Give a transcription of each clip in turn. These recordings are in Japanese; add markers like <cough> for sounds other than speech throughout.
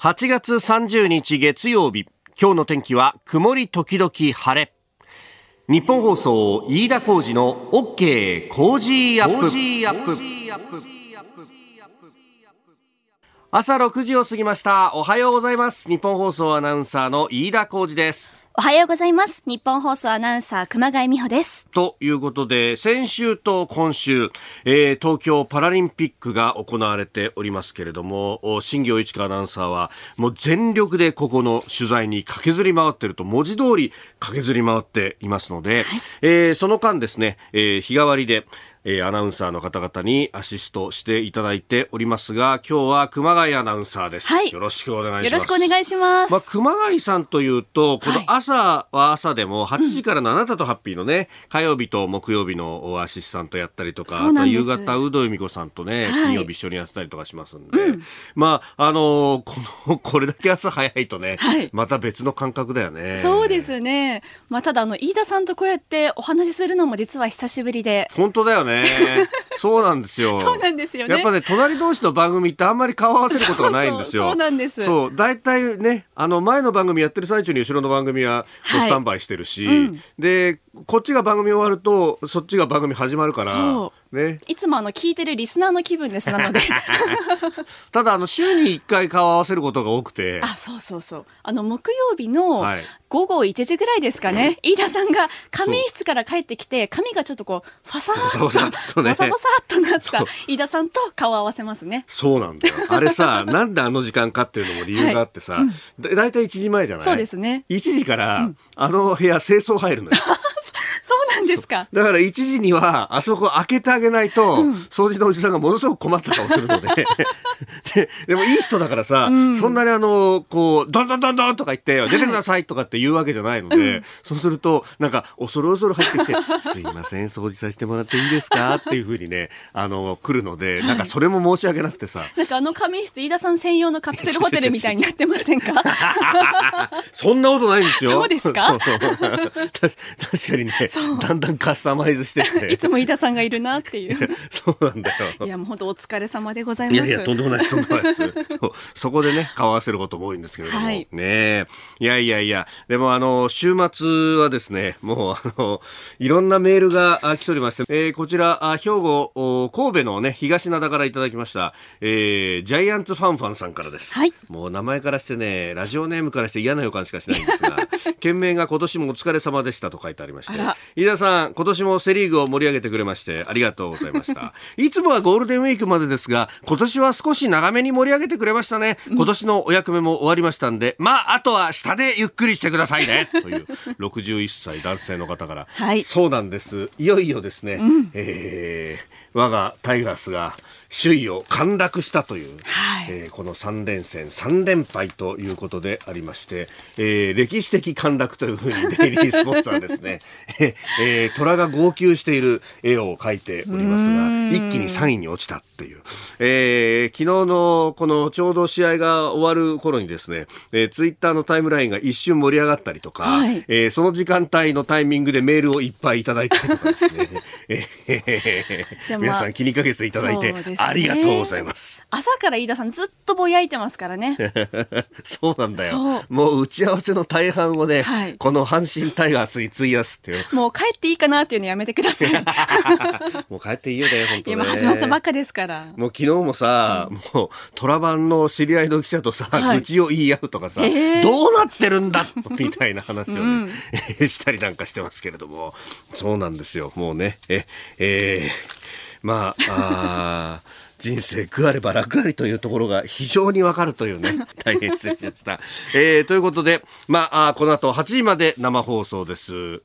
8月30日月曜日今日の天気は曇り時々晴れ。日本放送飯田浩二の OK 工事アップ。朝6時を過ぎました。おはようございます。日本放送アナウンサーの飯田浩二ですおはようございます。日本放送アナウンサー熊谷美穂です。ということで先週と今週、えー東京パラリンピックが行われておりますけれどもお新業一華アナウンサーはもう全力でここの取材に駆けずり回っていると文字通り駆けずり回っていますので、えーその間ですね、えー日替わりでえーアナウンサーの方々にアシストしていただいておりますが今日は熊谷アナウンサーです、はいよろしくお願いしますよろしくお願いします。まあ、熊谷さんというと、この朝は朝でも、8時からのあなたとハッピーのね、火曜日と木曜日のアシスタントやったりとか、あと夕方、有働由美子さんとね、はい金曜日一緒にやってたりとかしますんで、まあ、あのーこの、<laughs> これだけ朝早いとね、はいまた別の感覚だよね。そうですね。まあ、ただ、あの、飯田さんとこうやってお話しするのも実は久しぶりで。本当だよね。そうなんですよ。<laughs> そうなんですよね。やっぱね、隣同士の番組ってあんまり顔合わせることがないんですよ。そうなんです。そう、大体ね、あの、前の番組やってる最中に後ろの番組はスタンバイしてるし、うん。で、こっちが番組終わると、そっちが番組始まるからそ、ね。いつもあの、聞いてるリスナーの気分です。なので。<laughs> ただ、あの、週に1回顔合わせることが多くて、あ、そうそうそう。あの、木曜日のはい。午後1時ぐらいですかね。飯田さんが仮眠室から帰ってきて、髪がちょっとこう、ファサーっと、ねボサボサっとなった飯田さんと顔合わせますね。そう。なんだよ。あれさ、なんであの時間かっていう。のも理由があってさ、だだいたい1時前じゃないそう。ですね。1時から、あの部屋清掃入るのよ。なんですか？だから1時には、あそこ開けてあげないと、掃除のおじさんがものすごく困った顔するので。<laughs> ででもいい人だからさ、そんなにあの、こう、どんどんどんどんとか言って、出てくださいとかって言うわけじゃないので、そうすると、なんか、恐る恐る入ってきて、すいません、掃除させてもらっていいですか？っていうふうにね、あの、来るので、なんかそれも申し訳なくてさ、なんかあの仮眠室、飯田さん専用のカプセルホテルみたいになってませんか？<laughs> そんなことないんですよ。そうですか？<laughs> 確かにね、だんだんカスタマイズしてって。<laughs> いつも飯田さんがいるなっていう。<laughs> そうなんだよ。いや、もう本当お疲れ様でございます。いやいや、とんでもないです、とんでもないです。<laughs> そこでね、顔合わせることも多いんですけれども。はいねえ。いやいやいや、でもあの、週末はですね、もうあの、いろんなメールがあ来ておりまして、えーこちら、あ兵庫、お神戸のね、東灘からいただきました、えージャイアンツファンファンさんからです。はいもう名前からしてね、ラジオネームからして嫌な予感しかしないんですが、件名が今年もお疲れ様でしたと書いてありまして田さん、今年もセリーグを盛り上げてくれまして、ありがとうございました。<laughs> いつもはゴールデンウィークまでですが、今年は少し長めに盛り上げてくれましたね。今年のお役目も終わりましたんで、まあ、あとは下でゆっくりしてくださいね。<laughs> という、61歳男性の方から。はいそうなんです。いよいよですね、えー我がタイガースが首位を陥落したという、はい。えーこの3連戦3連敗ということでありまして、えー歴史的陥落というふうにデイリースポーツはですね、え <laughs> えー虎が号泣している絵を描いておりますが一気に3位に落ちたっていう、えー昨日のこのちょうど試合が終わる頃にですね、えーツイッターのタイムラインが一瞬盛り上がったりとか、はい。えーその時間帯のタイミングでメールをいっぱいいただいたりとかですね、<laughs> えー皆さん気にかけていただいて、ですねありがとうございます。朝から飯田さんずっとぼやいてますからね。<laughs> そうなんだよ。もう打ち合わせの大半をね、はいこの阪神タイガースに費やすっていう。もう帰っていいかなっていうのやめてください。い <laughs> もう帰っていいよね、本当ね。始まったばっかですから。もう昨日もさ、もう、虎版の知り合いの記者とさ、はい愚痴を言い合うとかさ、えーどうなってるんだみたいな話をね、<laughs> したりなんかしてますけれども、そうなんですよ。もうね、え、えーまあ、あー <laughs> 人生食あれば楽ありというところが非常にわかるというね、<laughs> 大変失礼しました。えーということで、まあ、この後8時まで生放送です。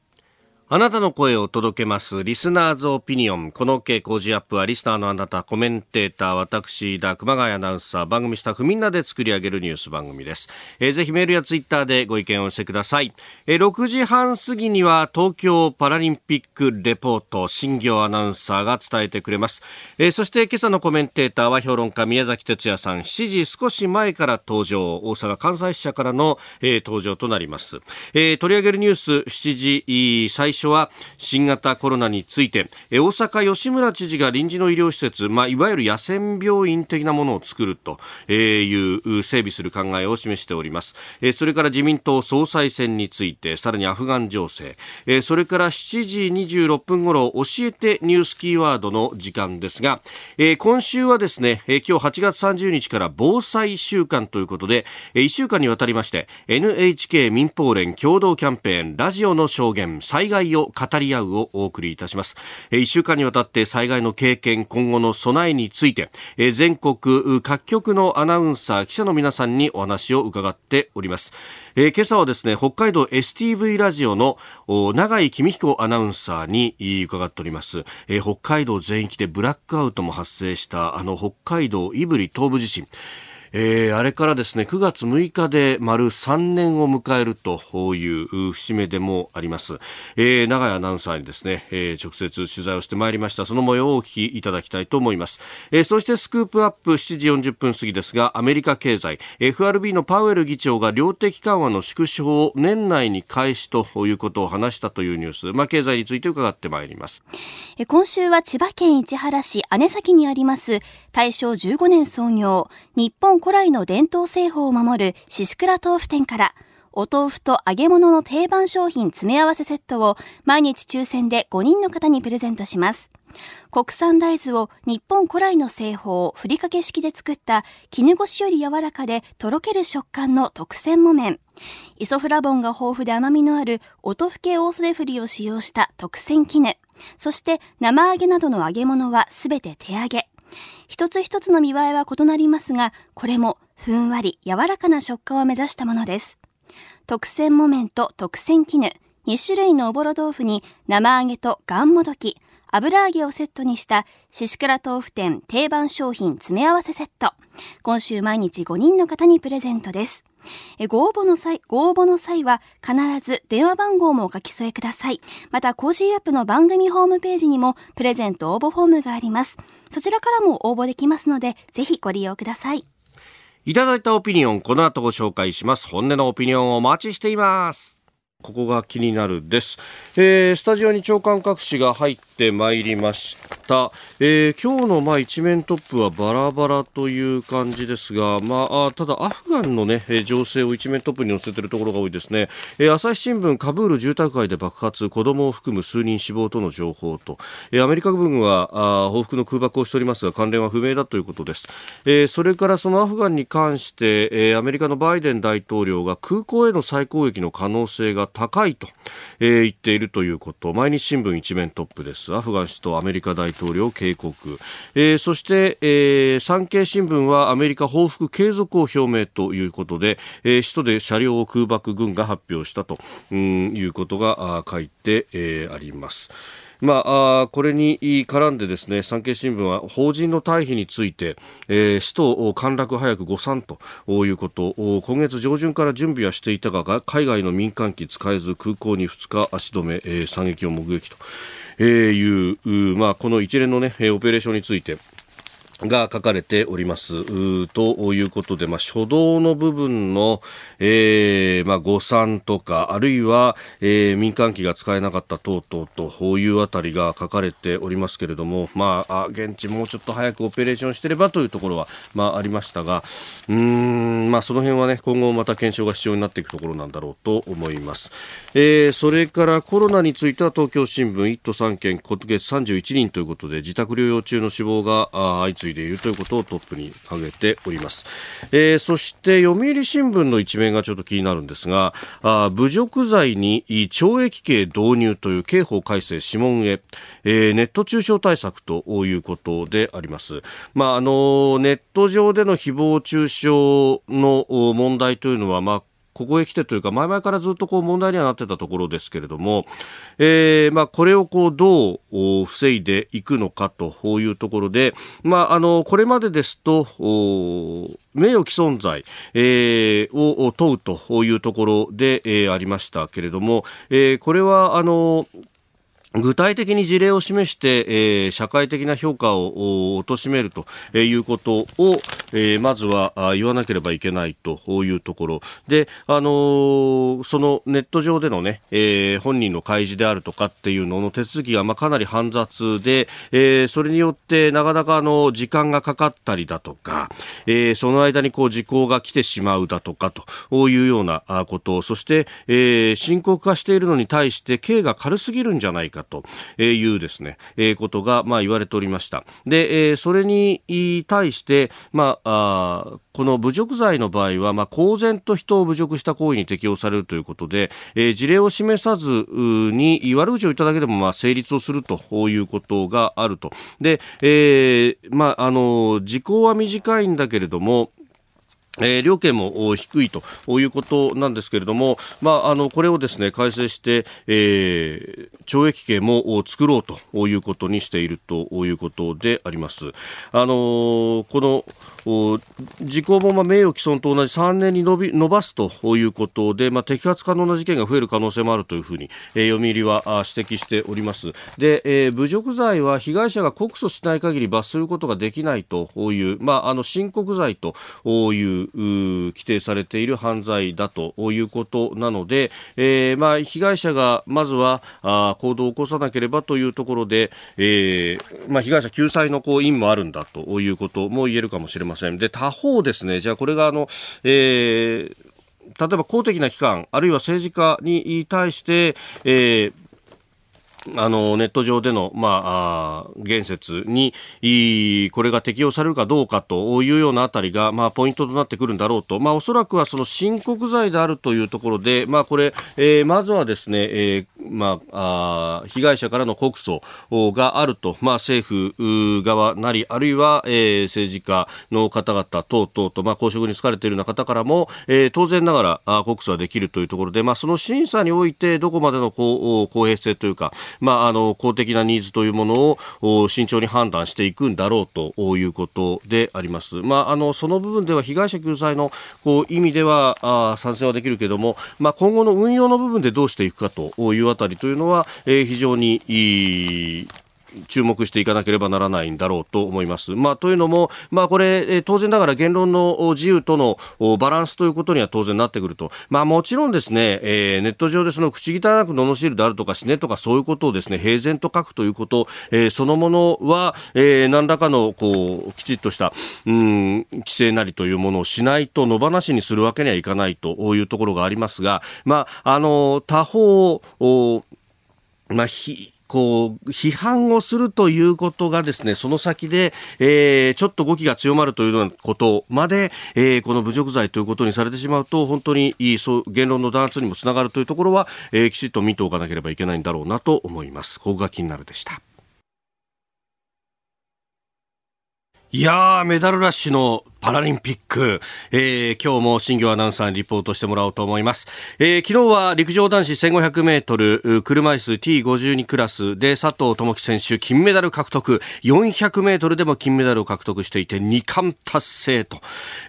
あなたの声を届けます。リスナーズオピニオン。この OK 工事アップは、リスナーのあなた、コメンテーター、私、だ、熊谷アナウンサー、番組スタッフみんなで作り上げるニュース番組です。えーぜひメールやツイッターでご意見をお寄せください。えー6時半過ぎには、東京パラリンピックレポート、新業アナウンサーが伝えてくれます。えーそして今朝のコメンテーターは、評論家、宮崎哲也さん、7時少し前から登場、大阪関西支社からの、えー登場となります。えー取り上げるニュース、7時最初初は新型コロナについて大阪吉村知事が臨時の医療施設、まあ、いわゆる野戦病院的なものを作るという整備する考えを示しております。それから自民党総裁選についてさらにアフガン情勢。それから7時26分ごろ教えてニュースキーワードの時間ですが今週はですね今日8月30日から防災週間ということで1週間にわたりまして NHK 民放連共同キャンペーンラジオの証言災害を語り合うをお送りいたします。1週間にわたって災害の経験今後の備えについて全国各局のアナウンサー記者の皆さんにお話を伺っております。えー、今朝はですね北海道 STV ラジオの永井公彦アナウンサーに伺っております、えー、北海道全域でブラックアウトも発生したあの北海道胆振東部地震。えー、あれからですね9月6日で丸3年を迎えるという節目でもあります、えー、長井アナウンサーにですね、えー、直接取材をしてまいりました。その模様をお聞きいただきたいと思います、えー、そしてスクープアップ7時40分過ぎですがアメリカ経済 FRB のパウエル議長が量的緩和の縮小を年内に開始ということを話したというニュース、まあ、経済について伺ってまいります。今週は千葉県市原市姉崎にあります大正15年創業日本古来の伝統製法を守る獅子倉豆腐店から、お豆腐と揚げ物の定番商品詰め合わせセットを毎日抽選で5人の方にプレゼントします。国産大豆を日本古来の製法、ふりかけ式で作った絹ごしより柔らかでとろける食感の特選木綿。イソフラボンが豊富で甘みのあるお豆腐系オーソデフリを使用した特選絹。そして生揚げなどの揚げ物はすべて手揚げ。一つ一つの見栄えは異なりますが、これもふんわり柔らかな食感を目指したものです。特選木綿と特選絹、2種類のおぼろ豆腐に生揚げとがんもどき、油揚げをセットにしたししくら豆腐店定番商品詰め合わせセット。今週毎日5人の方にプレゼントです。ご応募の際、ご応募の際は必ず電話番号もお書き添えください。また、 Cozy up の番組ホームページにもプレゼント応募フォームがあります。そちらからも応募できますので、ぜひご利用ください。いただいたオピニオン、この後ご紹介します。本音のオピニオンをお待ちしています。ここが気になるです、えー、スタジオに長官各紙が入ってまいりました、えー、今日のまあ一面トップはバラバラという感じですが、まあ、ただアフガンの、ね、情勢を一面トップに載せているところが多いですね、えー、朝日新聞カブール住宅街で爆発子供を含む数人死亡との情報と、えー、アメリカ軍はあ報復の空爆をしておりますが関連は不明だということです、えー、それからそのアフガンに関して、えー、アメリカのバイデン大統領が空港への再攻撃の可能性が高いと、えー、言っているということ。毎日新聞一面トップです。アフガン首都アメリカ大統領警告、えー、そして、えー、産経新聞はアメリカ報復継続を表明ということで、えー、首都で車両を空爆軍が発表したと、うん、いうことが書いて、えー、あります。まあ、これに絡んでですね産経新聞は法人の退避について、えー、首都陥落早く誤算ということ今月上旬から準備はしていたが海外の民間機使えず空港に2日足止め、えー、惨劇を目撃と、えー、いうまあ、この一連の、ね、オペレーションについてが書かれております。ということで、まあ、初動の部分の、えーまあ、誤算とかあるいは、えー、民間機が使えなかった等々というあたりが書かれておりますけれども、まあ、現地もうちょっと早くオペレーションしてればというところは、まあ、ありましたがうん、まあ、その辺は、ね、今後また検証が必要になっていくところなんだろうと思います、えー、それからコロナについては東京新聞1都3県今月31人ということで自宅療養中の死亡が相次いでいるということをトップに挙げております、えー、そして読売新聞の一面がちょっと気になるんですがあ侮辱罪に懲役刑導入という刑法改正諮問へ、えー、ネット中傷対策ということであります、まあ、あのネット上での誹謗中傷の問題というのは、まあここへ来てというか前々からずっとこう問題にはなってたところですけれども、えー、まあこれをこうどう防いでいくのかというところで、まああのこれまでですと名誉毀損罪、えー、を問うというところで、えー、ありましたけれども、えー、これはあの具体的に事例を示して、えー、社会的な評価を貶めるということを、えー、まずは言わなければいけないというところ。で、あのー、そのネット上でのね、えー、本人の開示であるとかっていうのの手続きが、まあ、かなり煩雑で、えー、それによってなかなかあの時間がかかったりだとか、えー、その間にこう時効が来てしまうだとかというようなこと。そして、えー、深刻化しているのに対して刑が軽すぎるんじゃないかというですね、えー、ことが、まあ、言われておりました。で、えー、それに対して、まあ、あこの侮辱罪の場合は、まあ、公然と人を侮辱した行為に適用されるということで、えー、事例を示さずに悪口を言っただけでも、まあ、成立をするということがあると。で、えー、まあ、あの、時効は短いんだけれども、えー、料金も低いということなんですけれども、まあ、あのこれをですね改正して、えー、懲役刑も作ろうということにしているということであります。あのこの時効もまあ名誉毀損と同じ3年に伸び伸ばすということで、まあ、摘発可能な事件が増える可能性もあるというふうに、えー、読売は指摘しております。で、えー、侮辱罪は被害者が告訴しない限り罰することができないという、まあ、あの申告罪という規定されている犯罪だということなので、えー、まあ、被害者がまずはあ行動を起こさなければというところで、えー、まあ、被害者救済のこう意味もあるんだということも言えるかもしれません。で、他方ですね、じゃあこれがあの、えー例えば公的な機関、あるいは政治家に対して、えーあの、ネット上での、まあ、言説に、これが適用されるかどうかというようなあたりが、まあ、ポイントとなってくるんだろうと。まあ、おそらくはその申告罪であるというところで、まあ、これ、えー、まずはですね、えー、まあ、あ被害者からの告訴があると、まあ、政府側なり、あるいは、えー、政治家の方々等々と、まあ、公職に就かれているような方からも、えー、当然ながら、あ告訴はできるというところで、まあ、その審査において、どこまでの公公平性というか、まあ、あの公的なニーズというものを慎重に判断していくんだろうということであります。まあ、あのその部分では被害者救済のこう意味ではあ賛成はできるけれども、まあ、今後の運用の部分でどうしていくかというあたりというのは、えー、非常にいい注目していかなければならないんだろうと思います。まあ、というのも、まあ、これ、当然ながら言論の自由とのバランスということには当然なってくると。まあ、もちろんですね、えー、ネット上でその口汚く罵るであるとか死ねとかそういうことをですね、平然と書くということ、えー、そのものは、えー、何らかの、こう、きちっとした、うん、規制なりというものをしないと野放しにするわけにはいかないというところがありますが、まあ、あの、他方、まあ、ひ、こう、批判をするということがですね、その先で、えー、ちょっと語気が強まるというようなことまで、えー、この侮辱罪ということにされてしまうと、本当にいいそう言論の弾圧にもつながるというところは、えー、きちっと見ておかなければいけないんだろうなと思います。ここが気になるでした。いやー、メダルラッシュのパラリンピック、えー、今日も新業アナウンサーにリポートしてもらおうと思います。えー、昨日は陸上男子1500メートル車椅子 T52 クラスで佐藤智樹選手金メダル獲得、400メートルでも金メダルを獲得していて2冠達成と、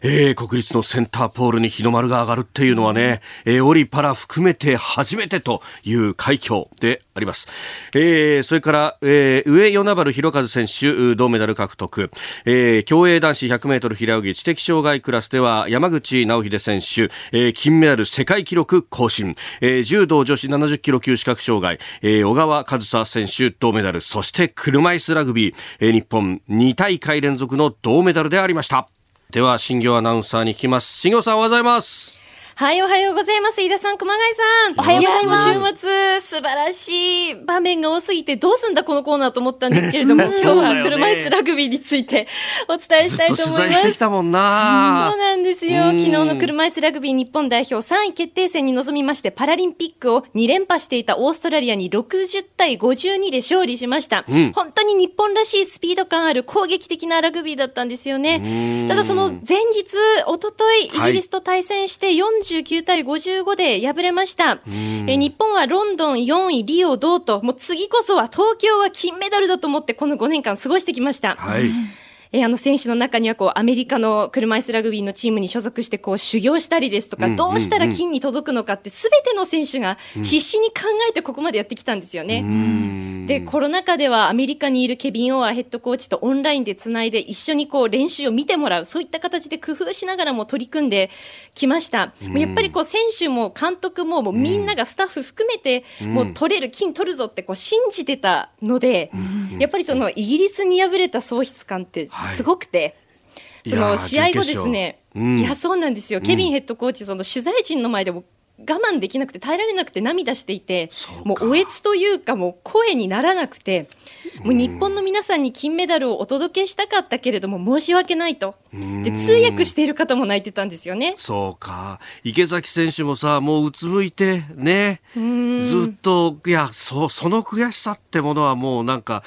えー、国立のセンターポールに日の丸が上がるっていうのはね、えー、オリパラ含めて初めてという快挙であります。えー、それから、えー、上与那原弘和選手銅メダル獲得、えー、競泳男子100メートル平泳ぎ知的障害クラスでは山口直秀選手、えー、金メダル世界記録更新、えー、柔道女子70キロ級視覚障害、えー、小川和沙選手銅メダル、そして車椅子ラグビー、えー、日本2大会連続の銅メダルでありました。では、新業アナウンサーに聞きます。新業さんおはようございます。はい、おはようございます。飯田さん、熊谷さん。おはようございます。素晴らしい場面が多すぎて、どうすんだこのコーナーと思ったんですけれども、<laughs> 今日は車椅子ラグビーについてお伝えしたいと思います。取材してきたもんな、そうなんですよ。昨日の車椅子ラグビー日本代表3位決定戦に臨みまして、パラリンピックを2連覇していたオーストラリアに60対52で勝利しました。うん、本当に日本らしいスピード感ある攻撃的なラグビーだったんですよね。ただその前日、おととい、イギリスと対戦して49対50 55で敗れました。え日本はロンドン4位、リオ銅と、もう次こそは東京は金メダルだと思ってこの5年間過ごしてきました。はいえー、あの選手の中にはこうアメリカの車椅子ラグビーのチームに所属してこう修行したりですとか、どうしたら金に届くのかって、すべての選手が必死に考えてここまでやってきたんですよね。でコロナ禍ではアメリカにいるケビン・オアヘッドコーチとオンラインでつないで一緒にこう練習を見てもらうそういった形で工夫しながらも取り組んできました、うん、やっぱりこう選手も監督ももうみんながスタッフ含めて、もう取れる金取るぞってこう信じてたので、うん、やっぱりそのイギリスに敗れた喪失感ってすごくて。はいその試合後ですね、いやそうなんですよ、ケビンヘッドコーチ、その取材陣の前でも我慢できなくて耐えられなくて涙していてもうおえつというかもう声にならなくてもう日本の皆さんに金メダルをお届けしたかったけれども申し訳ないと。で通訳している方も泣いてたんですよね。そうか。池崎選手もさもううつむいてね。ずっといやそその悔しさってものはもうなんか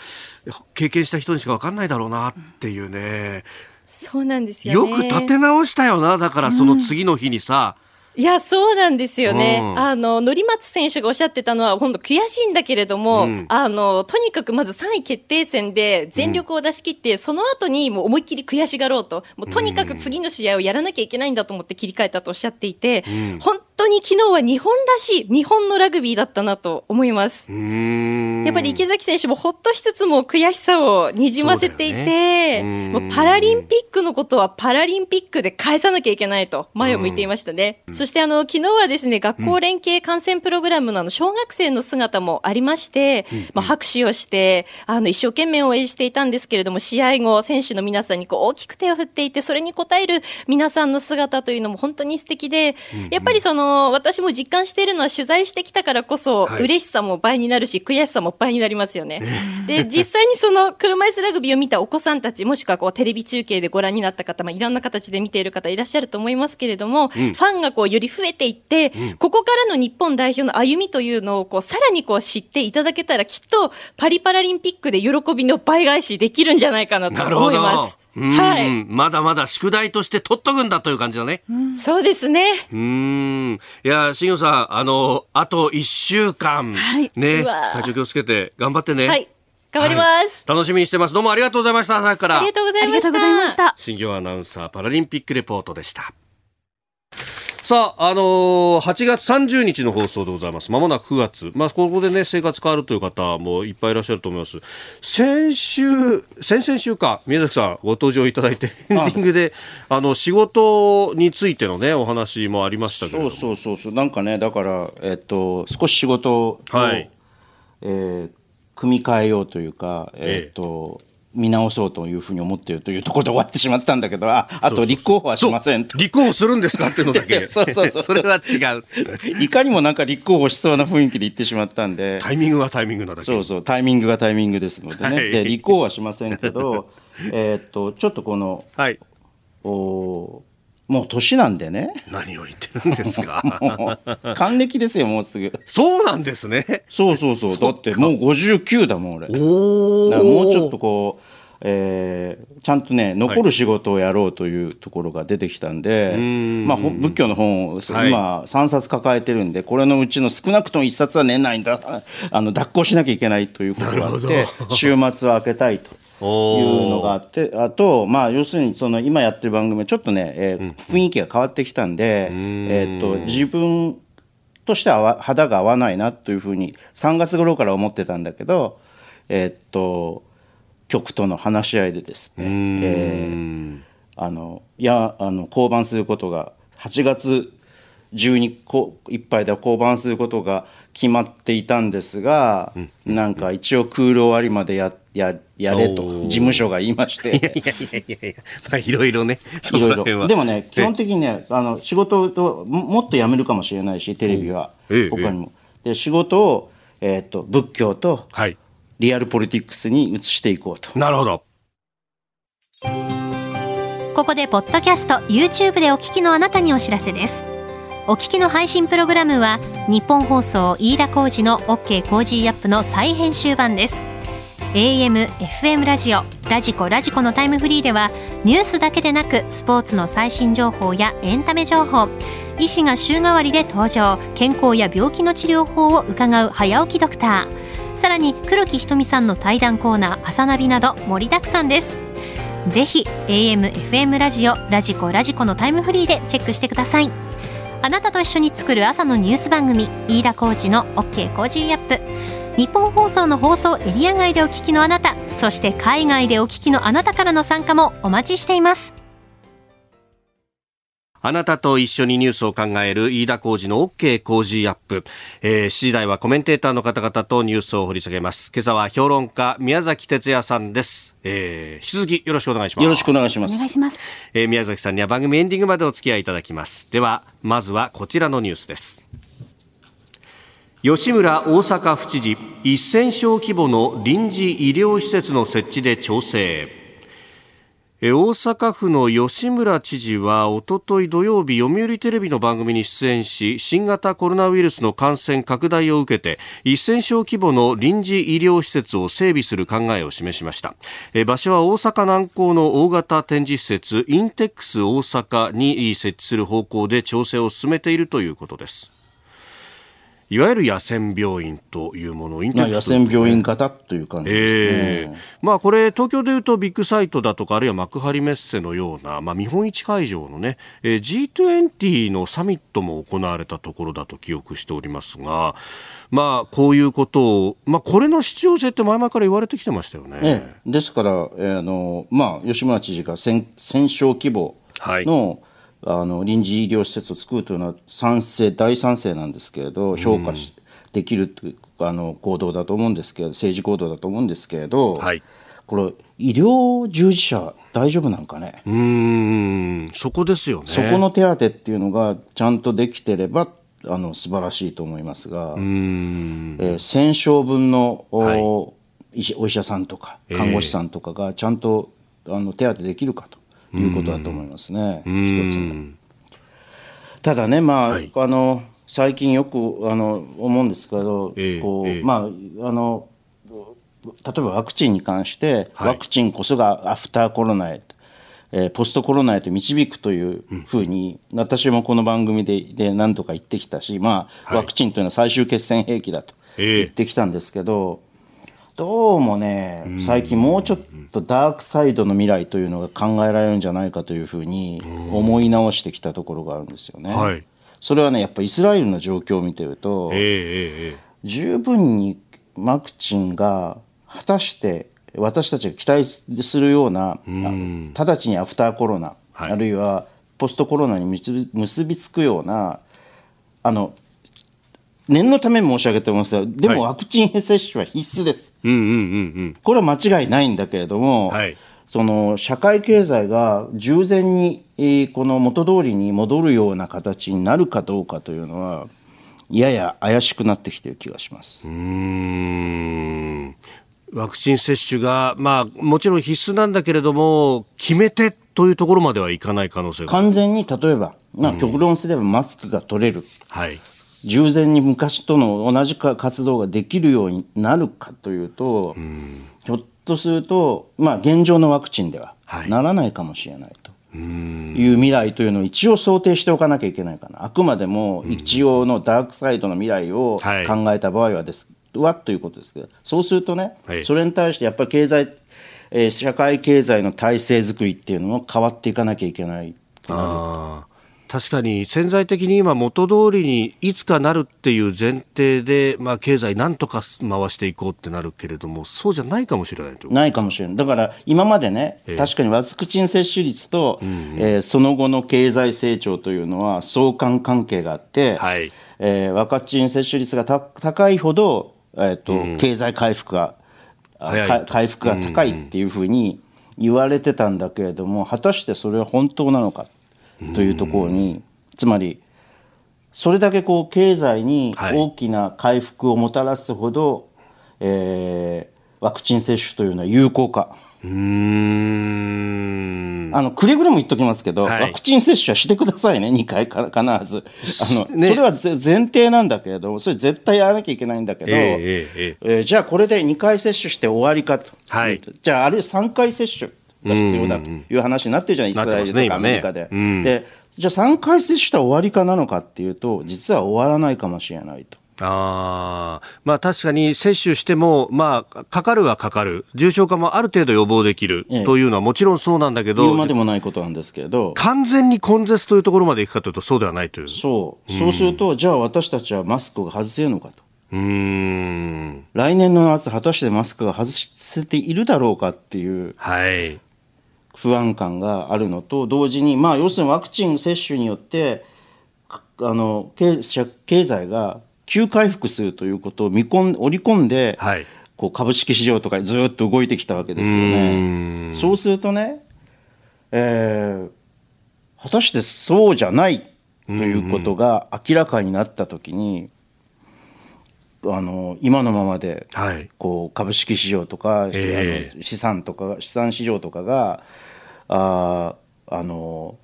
経験した人にしか分かんないだろうなっていうね。そうなんですよ、ね、よく立て直したよな。だからその次の日にさ、うんいや、そうなんですよね。うん、あの、乗松選手がおっしゃってたのは、本当悔しいんだけれども、うん、あの、とにかくまず3位決定戦で全力を出し切って、うん、その後にもう思いっきり悔しがろうと、もうとにかく次の試合をやらなきゃいけないんだと思って切り替えたとおっしゃっていて、本当に昨日は日本らしい、日本のラグビーだったなと思います。やっぱり池崎選手もほっとしつつも悔しさをにじませていて、ね、もうパラリンピックのことはパラリンピックで返さなきゃいけないと前を向いていましたね。そしてあの、昨日はですね、学校連携観戦プログラムのあの小学生の姿もありまして、まあ、拍手をして、あの、一生懸命応援していたんですけれども、試合後、選手の皆さんにこう大きく手を振っていて、それに応える皆さんの姿というのも本当に素敵で、やっぱりその、私も実感しているのは取材してきたからこそ、はい、嬉しさも倍になるし、悔しさも倍になりますよね。で、実際にその車椅子ラグビーを見たお子さんたち、もしくはこうテレビ中継でご覧になった方、まあ、いろんな形で見ている方いらっしゃると思いますけれども、うん、ファンがこうより増えていって、うん、ここからの日本代表の歩みというのをこうさらにこう知っていただけたら、きっとパリパラリンピックで喜びの倍返しできるんじゃないかなと思います。はい。まだまだ宿題として取っとくんだという感じだね。うん、そうですね。うん。いや、しんさん、あの、あと一週間、はい、ね、体調気をつけて頑張ってね。はい。頑張ります、はい、楽しみにしてます。どうもありがとうございました。朝から。ありがとうございました。新業アナウンサーパラリンピックレポートでした。さあ、あのー、8月30日の放送でございます。まもなく9月。まあ、ここでね、生活変わるという方もいっぱいいらっしゃると思います。先週、先々週か、宮崎さんご登場いただいて、エンディングで、あの、仕事についてのね、お話もありましたけどそうそうそうなんかね、だから、えっと、少し仕事を、はい、えー、組み替えようというか、えっと、ええ見直そうというふうに思っているというところで終わってしまったんだけど、ああと立候補はしません立候補するんですかっていうのだけ。<laughs> そうそうそう。<laughs> それは違う。いかにもなんか立候補しそうな雰囲気で言ってしまったんで。タイミングはタイミングなだけ。そうそう。タイミングがタイミングですのでね、はい、で立候補はしませんけど <laughs> えっとちょっとこの、はい、おもう年なんでね。何を言ってるんですか。<laughs> 還暦ですよ、もうすぐ。そうなんですね。そうそうそう。だってもう59だもん、俺。おもうちょっとこう、えー、ちゃんとね残る仕事をやろうというところが出てきたんで、はい、まあ、仏教の本を今3冊抱えてるんでこれのうちの少なくとも1冊は年内にだあの脱行しなきゃいけないということがあって週末は開けたいと。いうのがあってあと、まあ、要するにその今やってる番組はちょっとね、えー、雰囲気が変わってきたんで、えー、っと自分としては肌が合わないなというふうに3月頃から思ってたんだけど、えー、っと局との話し合いでですね、えー、あのいやあの降板することが8月中にこいっぱいで降板することが決まっていたんですが、うん、なんか一応クール終わりまでやややれと事務所が言いましていやいやいやいやいや、まあ、いろいろねいろいろでもね基本的にねあの仕事ともっと辞めるかもしれないしテレビは、他にも。で仕事を、えーと、と仏教と、はいリアルポリティクスに移していこうと。なるほど。ここでポッドキャスト YouTube でお聞きのあなたにお知らせです。お聞きの配信プログラムは日本放送飯田浩二の OK コージーアップの再編集版です。AM、FM ラジオ、 radiko、radiko のタイムフリーではニュースだけでなくスポーツの最新情報やエンタメ情報、医師が週替わりで登場、健康や病気の治療法を伺う早起きドクター。さらに黒木ひとみさんの対談コーナー朝ナビなど盛りだくさんですぜひ AM、FM ラジオ、 radiko、radiko のタイムフリーでチェックしてくださいあなたと一緒に作る朝のニュース番組飯田浩二の OK コージーアップ日本放送の放送エリア外でお聞きのあなたそして海外でお聞きのあなたからの参加もお待ちしています。あなたと一緒にニュースを考える飯田浩二の OK 工事アップ、えー、7時台はコメンテーターの方々とニュースを掘り下げます。今朝は評論家宮崎哲也さんです、えー、引き続きよろしくお願いします。よろしくお願いします。お願いします、えー、宮崎さんには番組エンディングまでお付き合いいただきます。ではまずはこちらのニュースです吉村大阪府知事1000床規模の臨時医療施設の設置で調整。大阪府の吉村知事はおととい土曜日読売テレビの番組に出演し新型コロナウイルスの感染拡大を受けて1000床規模の臨時医療施設を整備する考えを示しました。場所は大阪南港の大型展示施設インテックス大阪に設置する方向で調整を進めているということです。いわゆる野戦病院というものをインテ野戦病院型という感じですね、えー、まあ、これ、東京でいうとビッグサイトだとか、あるいは幕張メッセのような、まあ、見本市会場のね、えー、G20 のサミットも行われたところだと記憶しておりますが、まあ、こういうことを、まあ、これの必要性って前々から言われてきてましたよね。ええ、ですから、えー、あのまあ、吉村知事が戦戦勝規模の、はいあの臨時医療施設を作るというのは賛成大賛成なんですけれど評価し、できるあの行動だと思うんですけど政治行動だと思うんですけれど、はい、これ医療従事者大丈夫なんかね？うんそこですよね。そこの手当っていうのがちゃんとできてればあの素晴らしいと思いますが、えー、1000床分のおはい、お医者さんとか看護師さんとかがちゃんと、えー、あの手当できるかということだと思いますね、一つただね、まあ、はい、あの最近よくあの思うんですけど、えー、こう、えー、まああの例えばワクチンに関して、はい、ワクチンこそがアフターコロナへ、えー、ポストコロナへと導くというふうに、うん、私もこの番組でで何とか言ってきたし、まあ、はい、ワクチンというのは最終決戦兵器だと言ってきたんですけど、どうもね、最近もうちょっとダークサイドの未来というのが考えられるんじゃないかというふうに思い直してきたところがあるんですよね。はい、それはね、やっぱイスラエルの状況を見てると、えー、十分にワクチンが果たして私たちが期待するような、直ちにアフターコロナ、はい、あるいはポストコロナに結びつくようなあの念のため申し上げてますがでもワクチン接種は必須です、うんうんうんうん、これは間違いないんだけれども、はい、その社会経済が従前に、この元通りに戻るような形になるかどうかというのはやや怪しくなってきている気がします。うん。ワクチン接種が、まあ、もちろん必須なんだけれども、決めてというところまではいかない可能性が。完全に例えば、まあ、極論すればマスクが取れる、はい、従前に昔との同じ活動ができるようになるかというと、うん、ひょっとすると、まあ、現状のワクチンではならないかもしれないと。いう未来というのを一応想定しておかなきゃいけないかな。あくまでも一応のダークサイドの未来を考えた場合はです、はということですけどそうするとね、はい、それに対してやっぱり経済、えー、社会経済の体制づくりっていうのも変わっていかなきゃいけないなる確かに潜在的に今元通りにいつかなるっていう前提で、まあ、経済なんとか回していこうってなるけれどもそうじゃないかもしれないないかもしれない。だから今までね、えー、確かにワクチン接種率と、うんうん、えー、その後の経済成長というのは相関関係があって、はい。えー、ワクチン接種率が高いほど、えーと、うん、経済回復が回復が高いっていうふうに言われてたんだけれども果たしてそれは本当なのかというところに、つまりそれだけこう経済に大きな回復をもたらすほど、はい、えー、ワクチン接種というのは有効か。うん。あのくれぐれも言っときますけど、はい、ワクチン接種はしてくださいね、2回か必ず。あの、ね、それは前提なんだけれど、それ絶対やらなきゃいけないんだけど、えー、えー、えー、じゃあこれで2回接種して終わりかと、はい、じゃあ、あるいは3回接種。が必要だという話になってるじゃない、イスラエルとかアメリカで。ねでじゃあ3回接種したら終わりかなのかっていうと、実は終わらないかもしれないと。あまあ、確かに接種しても、まあ、かかるはかかる、重症化もある程度予防できる。というのはもちろんそうなんだけど、言うまでもないことなんですけど、完全に根絶というところまでいくかというと、そうではないという。そう、そうすると、じゃあ私たちはマスクを外せるのかと。うん。来年の夏果たしてマスクが外せているだろうかっていう不安感があるのと同時にまあ要するにワクチン接種によってあの経経済が急回復するということを見込ん織り込んで、はい、こう株式市場とかずっと動いてきたわけですよね。そうするとね、えー、果たしてそうじゃないということが明らかになったときに、あの今のままで、はい、こう株式市場とか、え資産とか資産市場とかがああの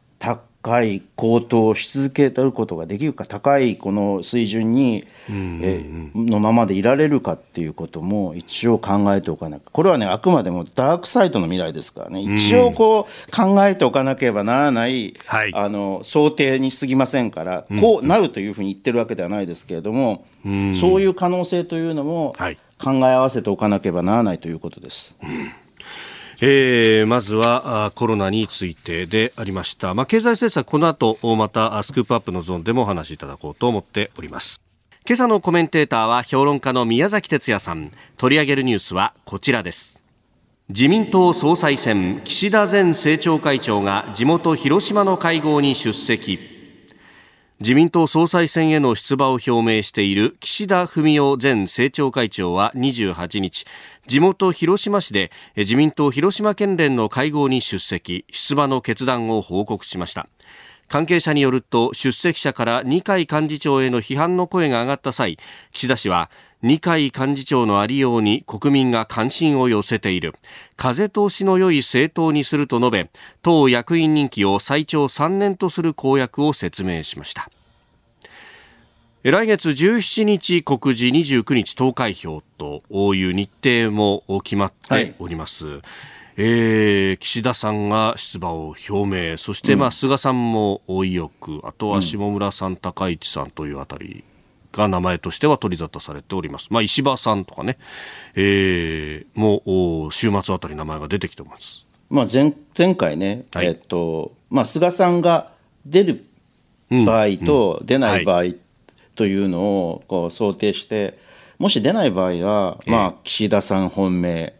高い高騰し続けることができるか高いこの水準に、えのままでいられるかっていうことも一応考えておかなきゃ。これはねあくまでもダークサイドの未来ですからね。一応こう考えておかなければならない、はい、あの想定に過ぎませんからこうなるというふうに言ってるわけではないですけれども、そういう可能性というのも考え合わせておかなければならないということです。うんえー、まずはコロナについてでありました、まあ、経済政策この後またスクープアップのゾーンでもお話しいただこうと思っております。今朝のコメンテーターは評論家の宮崎哲也さん。取り上げるニュースはこちらです。自民党総裁選。岸田前政調会長が地元広島の会合に出席。自民党総裁選への出馬を表明している岸田文雄前政調会長は28日地元広島市で自民党広島県連の会合に出席出馬の決断を報告しました。関係者によると出席者から二階幹事長への批判の声が上がった際岸田氏は二階幹事長のありように国民が関心を寄せている。風通しの良い政党にすると述べ党役員任期を最長3年とする公約を説明しました。来月17日告示29日投開票という日程も決まっております、はいえー、岸田さんが出馬を表明。そして、まあ、菅さんも意欲。あとは下村さん、高市さんというあたりが名前としては取り沙汰されております。まあ、石破さんとかね、えー、もう週末あたり名前が出てきてます。まあ前、前回ね、はい、えっと、まあ、菅さんが出る場合と出ない場合というのをこう想定して、もし出ない場合は、まあ、岸田さん本命、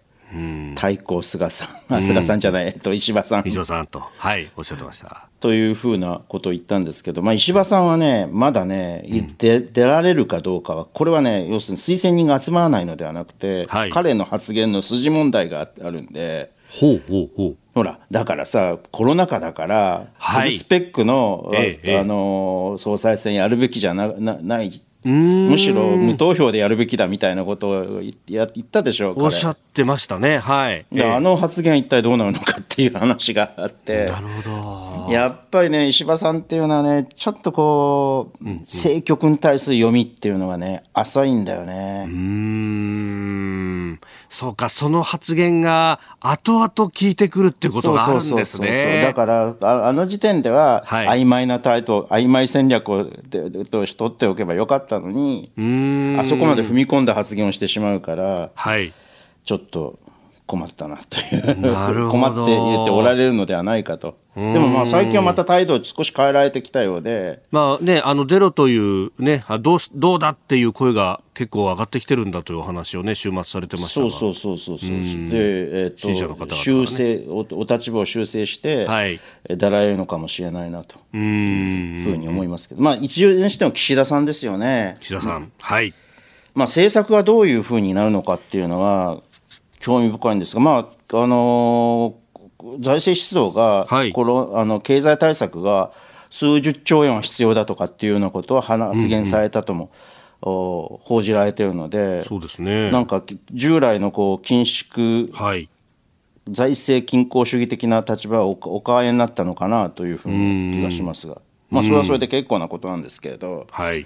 対抗菅さん、あ菅さんじゃない、えっと、石破さん。石破さんと、はい、おっしゃってました。というふうなことを言ったんですけど、まあ、石破さんはね、まだね、うん、出られるかどうかは、これはね、要するに推薦人が集まらないのではなくて、はい、彼の発言の筋問題があるんで、ほうほうほう。ほら、だからさ、コロナ禍だから、はい、フルスペックの、ええ、あの総裁選やるべきじゃななないむしろ無投票でやるべきだみたいなことを言ったでしょうおっしゃってましたね、はい、あの発言、一体どうなるのかっていう話があって、なるほどやっぱりね、石破さんっていうのはね、ちょっとこう、政局に対する読みっていうのがね、浅いんだよね。うん。そうか、その発言が後々聞いてくるっていうことがあるんですね。だからあ、あの時点では、曖昧な態度、曖昧戦略をと取っておけばよかったのに、あそこまで踏み込んだ発言をしてしまうから、はい、ちょっと困ったなという困って言っておられるのではないかと。でもまあ最近はまた態度を少し変えられてきたようで。まあね、あの出ろというね、どうどうだっていう声が結構上がってきてるんだというお話をね、週末されてましたそうそうそうそうそう。で、えっ、ー、と、ね、修正お、お立場を修正して、はい、だられるのかもしれないなというふうに思いますけど、まあ一応にしても岸田さんですよね。岸田さん。はい。まあ政策がどういうふうになるのかっていうのは、興味深いんですが、まああのー、財政出動が、はい、このあの経済対策が数十兆円は必要だとかっていうようなことは発言されたとも、うんうん、報じられているので、そうですね、なんか従来のこう緊縮、はい、財政均衡主義的な立場はお変えになったのかなというふうな気がしますが、まあ、それはそれで結構なことなんですけれど。はい、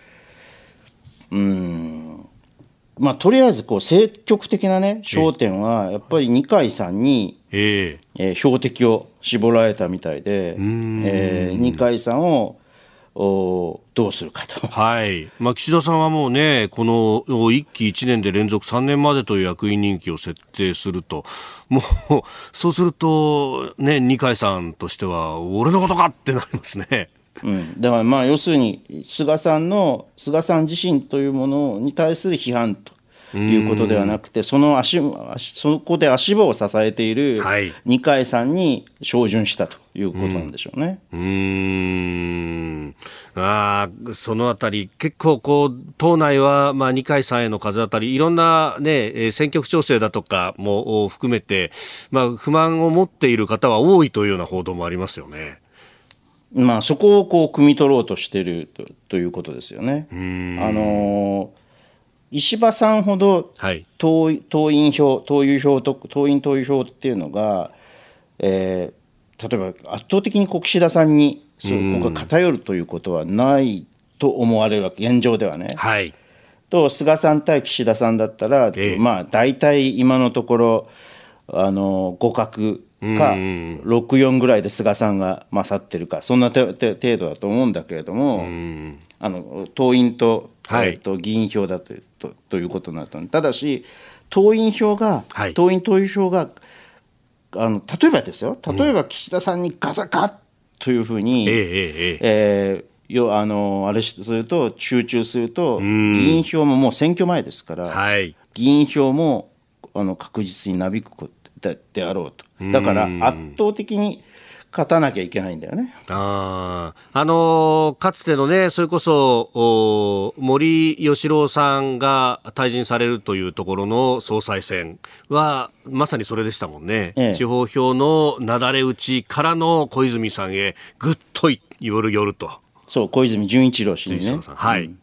うんまあ、とりあえずこう積極的な、ね、焦点はやっぱり二階さんに、ええ。ー、標的を絞られたみたいで、えー、二階さんをおどうするかと、はい。まあ、岸田さんはもうね、この1期1年で連続3年までという役員任期を設定すると、もうそうすると、ね、二階さんとしては、俺のことかってなりますね。うん、だからまあ要するに菅さんの菅さん自身というものに対する批判ということではなくてその足そこで足場を支えている二階さんに照準したということなんでしょうね。うん。うん。あそのあたり結構こう党内はまあ二階さんへの風当たりいろんなね選挙区調整だとかも含めてまあ不満を持っている方は多いというような報道もありますよね。まあ、そこをこう汲み取ろうとしているとということですよね。あの石破さんほど党,、はい、党員票、党友票と党員党友票っていうのが、えー、例えば圧倒的に岸田さんにそうここが偏るということはないと思われるわけ、現状ではね。はい、と、菅さん対岸田さんだったら、えー、まあ、大体今のところ、あの互角か、64ぐらいで菅さんが勝ってるか、そんな程度だと思うんだけれども、あの党員と,、はい、と議員票だととということになったただし、党員票が、はい、党員党員票があの、例えばですよ、例えば岸田さんにガサガッというふうに、えよあのあれすると、集中すると、議員票ももう選挙前ですから、はい、議員票もあの確実になびくことであろうと。だから圧倒的に勝たなきゃいけないんだよね。ああのー、かつてのね、それこそ森喜朗さんが退陣されるというところの総裁選は、まさにそれでしたもんね。ええ、地方票のなだれ打ちからの小泉さんへぐっと寄る寄ると。そう、小泉純一郎氏にね。はい、うん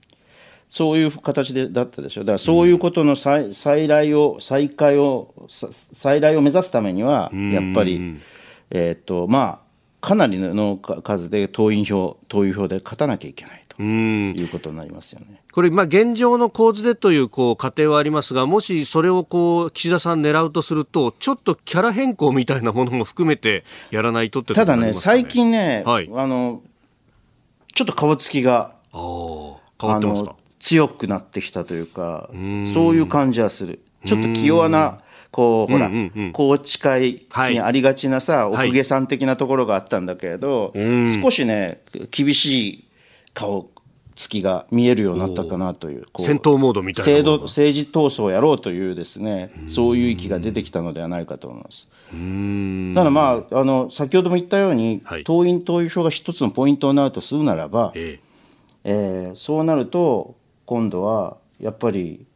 そういう形でだったでしょだからそういうことの再再来を再開を再来を目指すためにはやっぱり、えっとまあかなりの数で党員票党友票で勝たなきゃいけないということになりますよね。これ、まあ、現状の構図でというこう過程はありますが、もしそれをこう岸田さん狙うとすると、ちょっとキャラ変更みたいなものも含めてやらないとって、ね、ただね、最近ね、はい、あのちょっと顔つきが変わってますか？強くなってきたというかそういう感じはする。ちょっと気弱なこうほら、宏池会にありがちなさ、お公家さん的なところがあったんだけれど、少しね厳しい顔つきが見えるようになったかなという戦闘モードみたいな政治闘争をやろうというですねそういう域が出てきたのではないかと思います。ただまああの先ほども言ったように、はい、党員党友票が一つのポイントになるとするならば、ええ。えー、そうなると今度はやっぱり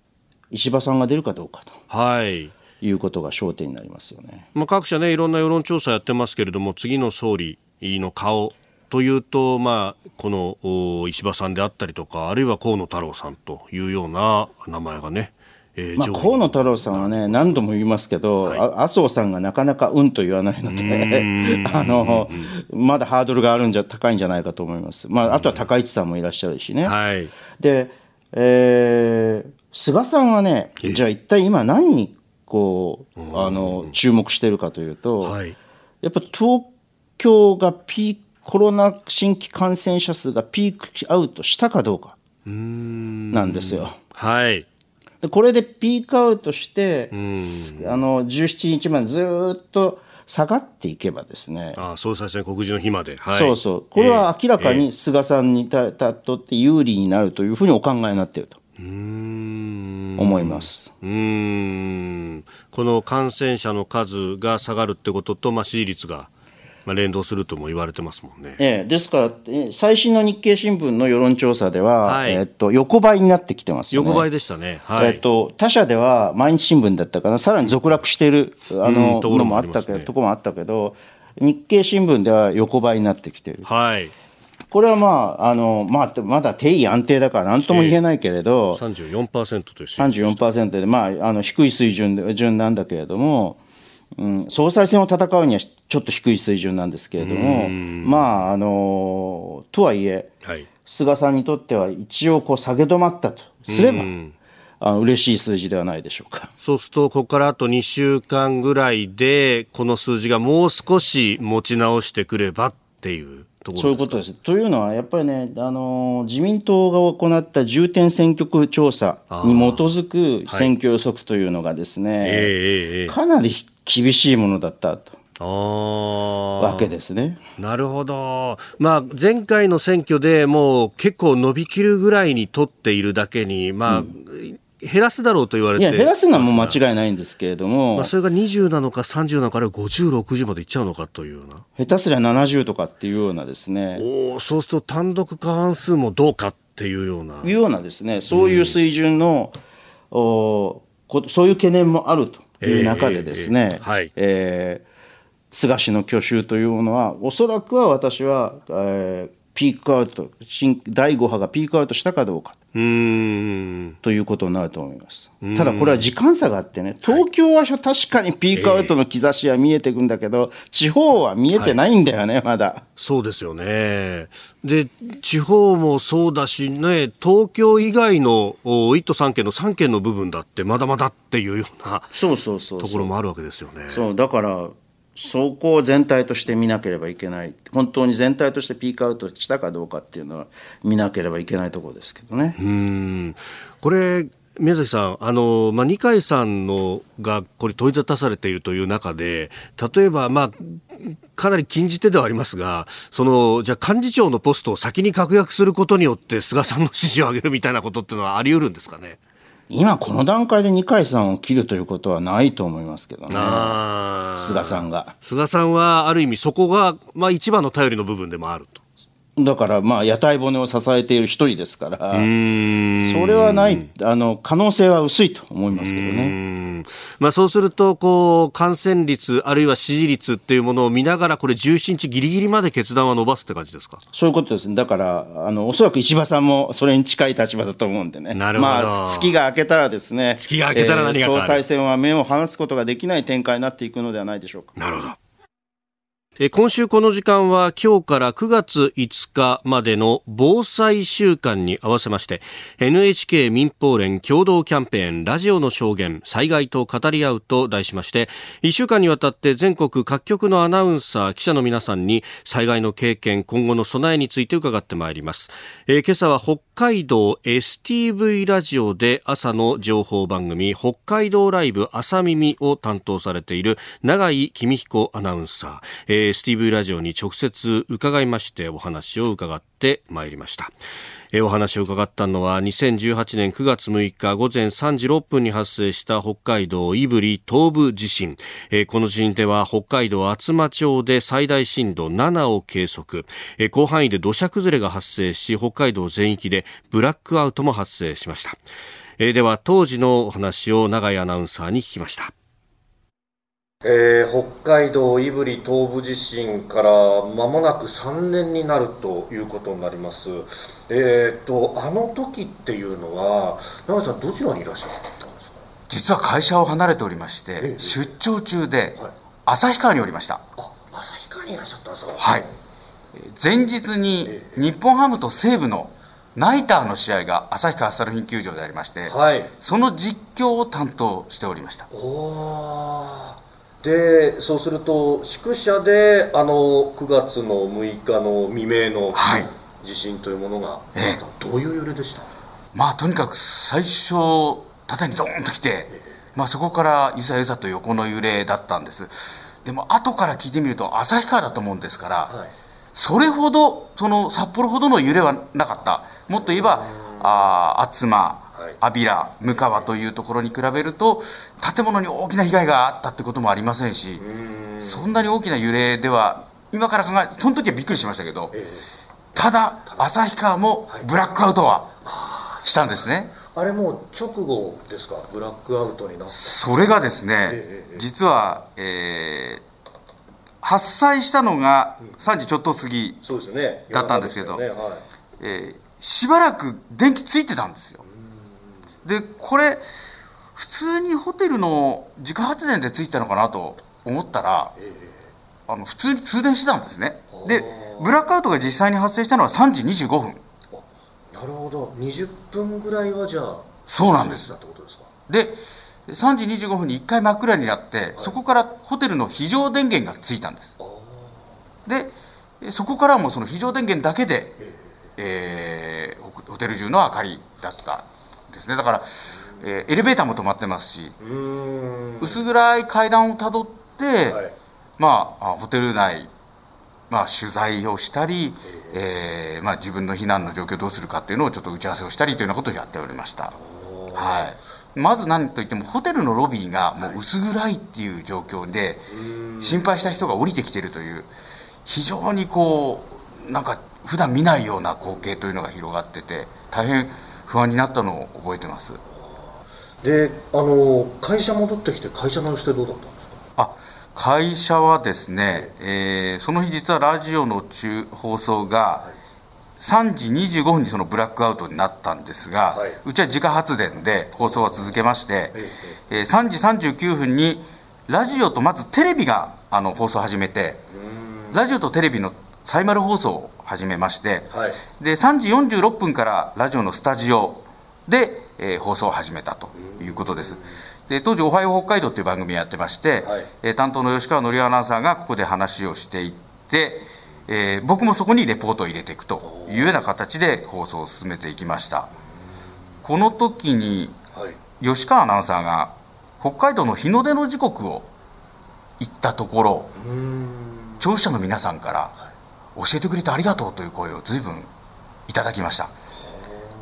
石破さんが出るかどうかと。はい。いうことが焦点になりますよね、まあ、各社ね、いろんな世論調査やってますけれども、次の総理の顔というと、まあ、この石破さんであったりとか、あるいは河野太郎さんというような名前がね、えー、まあ、河野太郎さんはね、何度も言いますけど、はい、麻生さんがなかなかうんと言わないので、<laughs> あのまだハードルがあるんじゃ高いんじゃないかと思います、まあ、あとは高市さんもいらっしゃるしね。はい、でえー、菅さんはね、じゃあ一体今何にこうあの注目してるかというと、はい、やっぱ東京がピーコロナ新規感染者数がピークアウトしたかどうかなんですよ。はい、でこれでピークアウトしてあの17日までずっと下がっていけばですねあ総裁選告示の日まで、はい、そうそう。これは明らかに菅さんにたとって有利になるというふうにお考えになっていると。思います。うん。この感染者の数が下がるってことと、まあ、支持率がまあ、連動するとも言われてますもんね。ええ、ですから、最新の日経新聞の世論調査では、はい、えっと、横ばいになってきてます、ね、横ばいでしたね。はい、えっと、他社では毎日新聞だったかな、さらに続落している、あの、のもあったけど、とこもあったけど、日経新聞では横ばいになってきている。はい。これはまあ、あの、まあ、まだ定位安定だから何とも言えないけれど、えー、34%という34%で、まあ、あの、低い水準順なんだけれども、うん、総裁選を戦うにはちょっと低い水準なんですけれども、まあ、あのとはいえ、はい、菅さんにとっては一応こう下げ止まったとすれば、あの嬉しい数字ではないでしょうか。そうすると、ここからあと2週間ぐらいで、この数字がもう少し持ち直してくればっていうそういうことです。というのは、やっぱりね、あの自民党が行った重点選挙区調査に基づく選挙予測というのがですね、はいかなり厳しいものだったと。わけですね。なるほど。まあ、前回の選挙でもう結構伸びきるぐらいに取っているだけに、まあ、うん。減らすだろうと言われて。いや減らすのはもう間違いないんですけれども、まあ、それが20なのか30なのか50、60までいっちゃうのかというような。下手すりゃ70とかっていうようなですね。おそうすると単独過半数もどうかっていうような。いうようなですね。そういう水準の、うん、おそういう懸念もあるという中でですね、えーえーはい。えー菅氏の去就というものはおそらくは私は、えー、ピークアウト新第5波がピークアウトしたかどうか。ということになると思います。ただこれは時間差があってね東京は確かにピークアウトの兆しは見えていくんだけど、地方は見えてないんだよね、はい、まだ。そうですよね。で地方もそうだしね東京以外の1都3県の3県の部分だってまだまだっていうようなそうそうそう。ところもあるわけですよね。そうだからそこを全体として見なければいけない本当に全体としてピークアウトしたかどうかっていうのは見なければいけないところですけどね。うんこれ宮崎さん、あのまあ、二階さんのがこれ問い沙汰されているという中で例えば、まあ、かなり禁じ手ではありますがそのじゃ幹事長のポストを先に確約することによって菅さんの支持を上げるみたいなことっていうのはあり得るんですかね？今この段階で二階さんを切るということはないと思いますけどね。菅さんが。菅さんはある意味そこが、まあ、一番の頼りの部分でもあると。だからまあ屋台骨を支えている一人ですから、それはない、あの可能性は薄いと思いますけどね。まあ、そうするとこう、感染率、あるいは支持率っていうものを見ながら、これ、17日ぎりぎりまで決断は伸ばすって感じですか？そういうことですね、だからあの、おそらく石破さんもそれに近い立場だと思うんでね、なるほど。まあ、月が明けたらですね、月が明けたら何が、えー、総裁選は目を離すことができない展開になっていくのではないでしょうか。なるほど今週この時間は今日から9月5日までの防災週間に合わせまして NHK 民放連共同キャンペーンラジオの証言災害と語り合うと題しまして1週間にわたって全国各局のアナウンサー記者の皆さんに災害の経験今後の備えについて伺ってまいります、えー、今朝は北海道 STV ラジオで朝の情報番組北海道ライブ朝耳を担当されている永井公彦アナウンサー、えー STV ラジオに直接伺いましてお話を伺ってまいりました。えお話を伺ったのは2018年9月6日午前3時6分に発生した北海道胆振東部地震、えこの地震では北海道厚真町で最大震度7を計測、え広範囲で土砂崩れが発生し北海道全域でブラックアウトも発生しました、えでは当時のお話を永井アナウンサーに聞きました。えー、北海道胆振東部地震から間もなく3年になるということになります、えーと、あの時っていうのは長井さんどちらにいらっしゃったんですか？実は会社を離れておりまして、えー、出張中で旭川におりました。あ旭川にいらっしゃったんですか？はい。前日に日本ハムと西武のナイターの試合が旭川スタルフィン球場でありまして、はい、その実況を担当しておりました。おでそうすると宿舎であの9月の6日の未明の地震というものが、はいえ。どういう揺れでした？まあとにかく最初縦にドーンと来て、まあ、そこからゆさゆさと横の揺れだったんです。でも後から聞いてみると旭川だと思うんですから、はい、それほどその札幌ほどの揺れはなかった。もっと言えばあ厚真安平向川というところに比べると建物に大きな被害があったってこともありませんしそんなに大きな揺れでは今から考えその時はびっくりしましたけど、ただ旭川もブラックアウトはしたんですね、あれもう直後ですか？ブラックアウトになった。それがですね、実は、えー、発災したのが3時ちょっと過ぎだったんですけど、ね。はい、えー、しばらく電気ついてたんですよでこれ普通にホテルの自家発電でついたのかなと思ったら、あの普通に通電してたんですね。でブラックアウトが実際に発生したのは3時25分。なるほど。20分ぐらいはじゃあそうなんです。で3時25分に1回真っ暗になって、はい、そこからホテルの非常電源がついたんです。でそこからもその非常電源だけで、えー、ホテル中の明かりだったですね。だから、えー、エレベーターも止まってますし薄暗い階段をたどって、はい、まあ、ホテル内、まあ、取材をしたり、えーまあ、自分の避難の状況をどうするかっていうのをちょっと打ち合わせをしたりというようなことをやっておりました。はい。まず何といってもホテルのロビーがもう薄暗いっていう状況で心配した人が降りてきているという非常にこうなんか普段見ないような光景というのが広がってて大変不安になったのを覚えてます。であの会社戻ってきて会社のしてどうだったんですか？あ会社はですね、えー、その日実はラジオの中放送が3時25分にそのブラックアウトになったんですが、はい、うちは自家発電で放送は続けまして、えー、3時39分にラジオとまずテレビがあの放送を始めてラジオとテレビのサイマル放送を始めまして、はい、で3時46分からラジオのスタジオで、えー、放送を始めたということです。で当時、おはよう北海道という番組をやってまして、はい、えー、担当の吉川紀夫アナウンサーがここで話をしていって、えー、僕もそこにレポートを入れていくというような形で放送を進めていきました。この時に、吉川アナウンサーが北海道の日の出の時刻を言ったところ、聴取者の皆さんから教えてくれてありがとうという声を随分いただきました。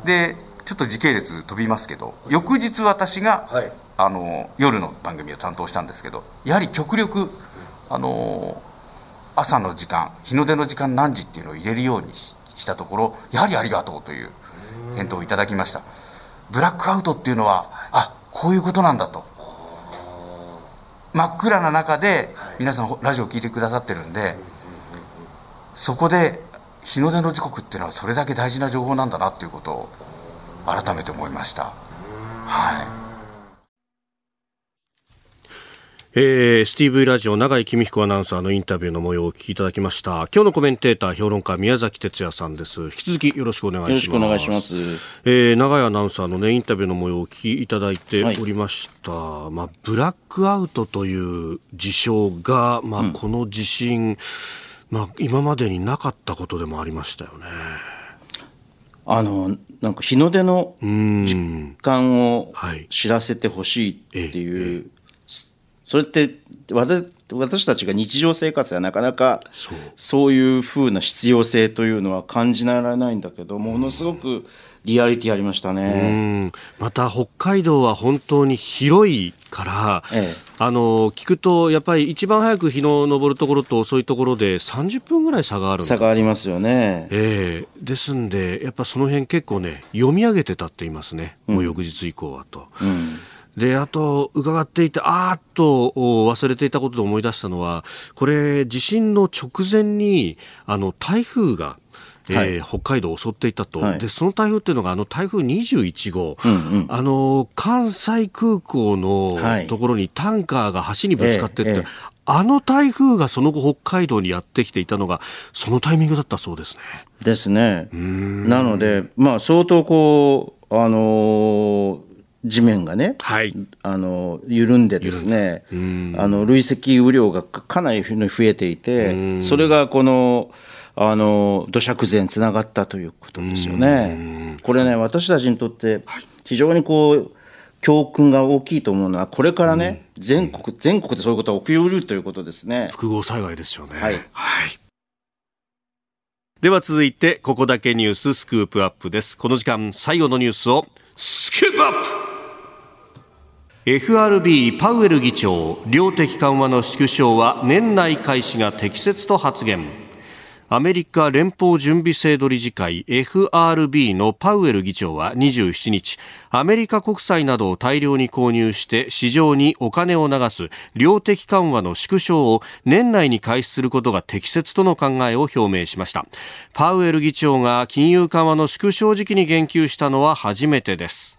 でちょっと時系列飛びますけど翌日私が、はい、あの夜の番組を担当したんですけどやはり極力あの朝の時間日の出の時間何時っていうのを入れるようにしたところやはりありがとうという返答をいただきました。ブラックアウトっていうのはあこういうことなんだと。真っ暗な中で皆さんラジオを聞いてくださってるんでそこで日の出の時刻っていうのはそれだけ大事な情報なんだなっていうことを改めて思いました。はい。えー、スティーブラジオ永井公彦アナウンサーのインタビューの模様をお聞きいただきました。今日のコメンテーター評論家宮崎哲也さんです。引き続きよろしくお願いします。よろしくお願いします、えー、永井アナウンサーのねインタビューの模様をお聞きいただいておりました、はい、まあブラックアウトという事象がまあこの地震、うんまあ、今までになかったことでもありましたよね。あのなんか日の出の時間を知らせてほしいっていう、それって私たちが日常生活ではなかなかそう。いうふうな必要性というのは感じられないんだけどものすごくリアリティありましたね。また北海道は本当に広いから、ええ、あの聞くとやっぱり一番早く日の昇るところと遅いところで30分ぐらい差がある差がありますよね、ええ、ですんでやっぱその辺結構ね読み上げてたって言いますね、もう翌日以降はと。うん。で、あと、伺っていて、あーっと忘れていたことで思い出したのは、これ、地震の直前に、あの、台風が、えー、北海道を襲っていたと、はい、でその台風っていうのがあの台風21号、うんうん、あの関西空港のところにタンカーが橋にぶつかってって、はいえええ、あの台風がその後北海道にやってきていたのがそのタイミングだったそうですね。ですね。なので、まあ、相当こう、あのー地面がね、はい、あの緩んでですねあの累積雨量がかなり増えていてそれがこのあの土砂崩れにつながったということですよね。これね私たちにとって非常にこう教訓が大きいと思うのはこれからね、うん、全国全国でそういうことが起きうるということですね。複合災害ですよね。はい、はい。では続いてここだけニューススクープアップです。この時間最後のニュースをスクープアップ。FRB パウエル議長量的緩和の縮小は年内開始が適切と発言アメリカ連邦準備制度理事会 FRB のパウエル議長は27日アメリカ国債などを大量に購入して市場にお金を流す量的緩和の縮小を年内に開始することが適切との考えを表明しました。パウエル議長が金融緩和の縮小時期に言及したのは初めてです。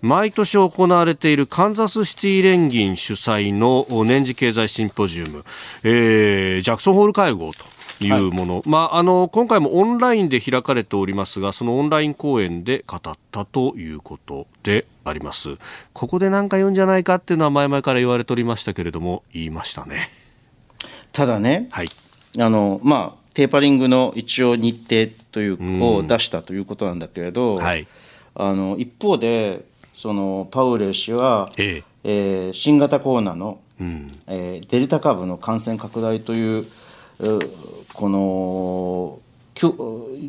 毎年行われているカンザスシティ連銀主催の年次経済シンポジウム、えー、ジャクソンホール会合というもの、はい、まあ、あの今回もオンラインで開かれておりますがそのオンライン講演で語ったということであります。ここで何か言うんじゃないかっていうのは前々から言われておりましたけれども言いましたね。ただね、はい、あのまあテーパリングの一応日程というを出したということなんだけれど、はい、あの一方でそのパウレル氏は、ええ。えー、新型コロナのうん、えー、デルタ株の感染拡大というこの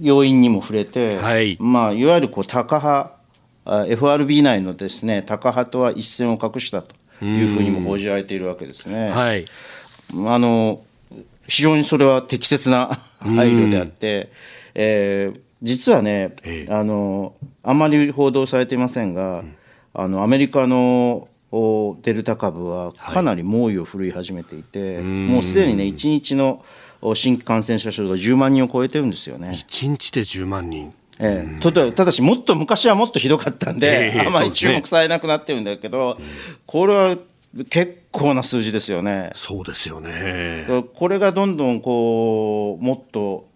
要因にも触れて、はい、まあ、いわゆるこうタカ派 FRB 内のですねタカ派とは一線を画したというふうにも報じられているわけですね。はい、あの非常にそれは適切な配慮であって、えー、実はね、ええ、あのあまり報道されていませんが、うん、あのアメリカのデルタ株はかなり猛威を振るい始めていて、はい、もうすでにね1日の新規感染者数が10万人を超えてるんですよね。1日で10万人。ええ、ただただし、もっと昔はもっとひどかったんで、えー、あまり注目されなくなってるんだけど、ね、これは結構な数字ですよね。そうですよね。これがどんどんこうもっと